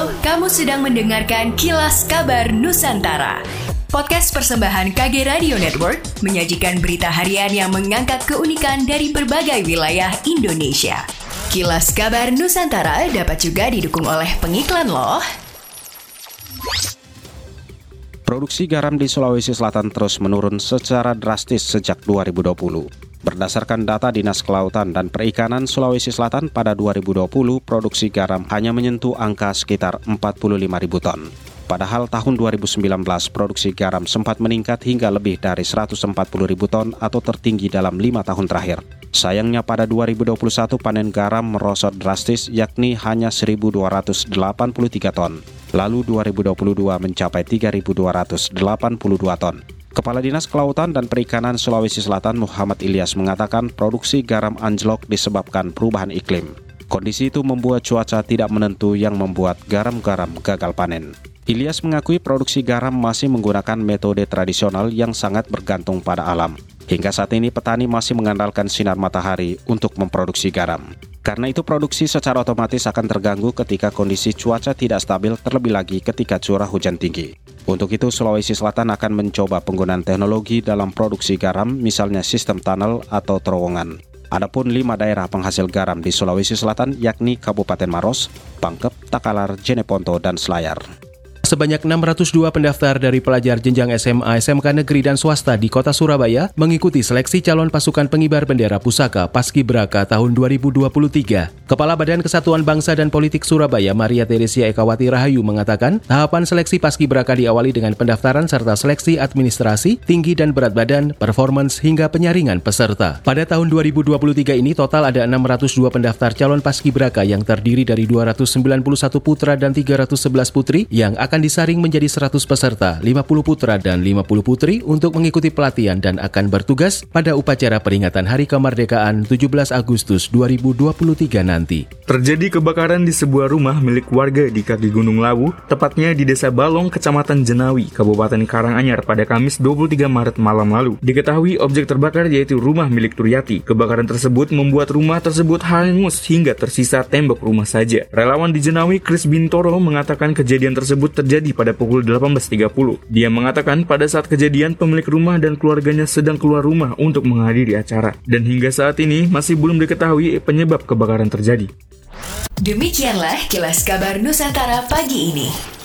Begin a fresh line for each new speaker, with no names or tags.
Halo, kamu sedang mendengarkan Kilas Kabar Nusantara. Podcast persembahan KG Radio Network menyajikan berita harian yang mengangkat keunikan dari berbagai wilayah Indonesia. Kilas Kabar Nusantara dapat juga didukung oleh pengiklan loh.
Produksi garam di Sulawesi Selatan terus menurun secara drastis sejak 2020. Berdasarkan data Dinas Kelautan dan Perikanan Sulawesi Selatan pada 2020, produksi garam hanya menyentuh angka sekitar 45 ribu ton. Padahal tahun 2019 produksi garam sempat meningkat hingga lebih dari 140 ribu ton atau tertinggi dalam lima tahun terakhir. Sayangnya pada 2021 panen garam merosot drastis yakni hanya 1.283 ton. Lalu 2022 mencapai 3.282 ton. Kepala Dinas Kelautan dan Perikanan Sulawesi Selatan Muhammad Ilyas mengatakan produksi garam anjlok disebabkan perubahan iklim. Kondisi itu membuat cuaca tidak menentu yang membuat garam-garam gagal panen. Ilyas mengakui produksi garam masih menggunakan metode tradisional yang sangat bergantung pada alam. Hingga saat ini petani masih mengandalkan sinar matahari untuk memproduksi garam. Karena itu produksi secara otomatis akan terganggu ketika kondisi cuaca tidak stabil terlebih lagi ketika curah hujan tinggi. Untuk itu, Sulawesi Selatan akan mencoba penggunaan teknologi dalam produksi garam, misalnya sistem tunnel atau terowongan. Adapun lima daerah penghasil garam di Sulawesi Selatan yakni Kabupaten Maros, Pangkep, Takalar, Jeneponto, dan Selayar.
Sebanyak 602 pendaftar dari pelajar jenjang SMA, SMK negeri dan swasta di kota Surabaya mengikuti seleksi calon pasukan pengibar bendera pusaka Paskibraka tahun 2023. Kepala Badan Kesatuan Bangsa dan Politik Surabaya Maria Teresia Ekawati Rahayu mengatakan, tahapan seleksi Paskibraka diawali dengan pendaftaran serta seleksi administrasi, tinggi dan berat badan, performance hingga penyaringan peserta. Pada tahun 2023 ini total ada 602 pendaftar calon Paskibraka yang terdiri dari 291 putra dan 311 putri yang akan disaring menjadi 100 peserta, 50 putra dan 50 putri untuk mengikuti pelatihan dan akan bertugas pada upacara peringatan Hari Kemerdekaan 17 Agustus 2023 nanti.
Terjadi kebakaran di sebuah rumah milik warga di kaki Gunung Lawu, tepatnya di Desa Balong, Kecamatan Jenawi, Kabupaten Karanganyar pada Kamis 23 Maret malam lalu. Diketahui objek terbakar yaitu rumah milik Turyati. Kebakaran tersebut membuat rumah tersebut hangus hingga tersisa tembok rumah saja. Relawan di Jenawi, Chris Bintoro, mengatakan kejadian tersebut terjadi terjadi pada pukul 18.30. Dia mengatakan pada saat kejadian pemilik rumah dan keluarganya sedang keluar rumah untuk menghadiri acara. Dan hingga saat ini masih belum diketahui penyebab kebakaran terjadi.
Demikianlah kilas kabar Nusantara pagi ini.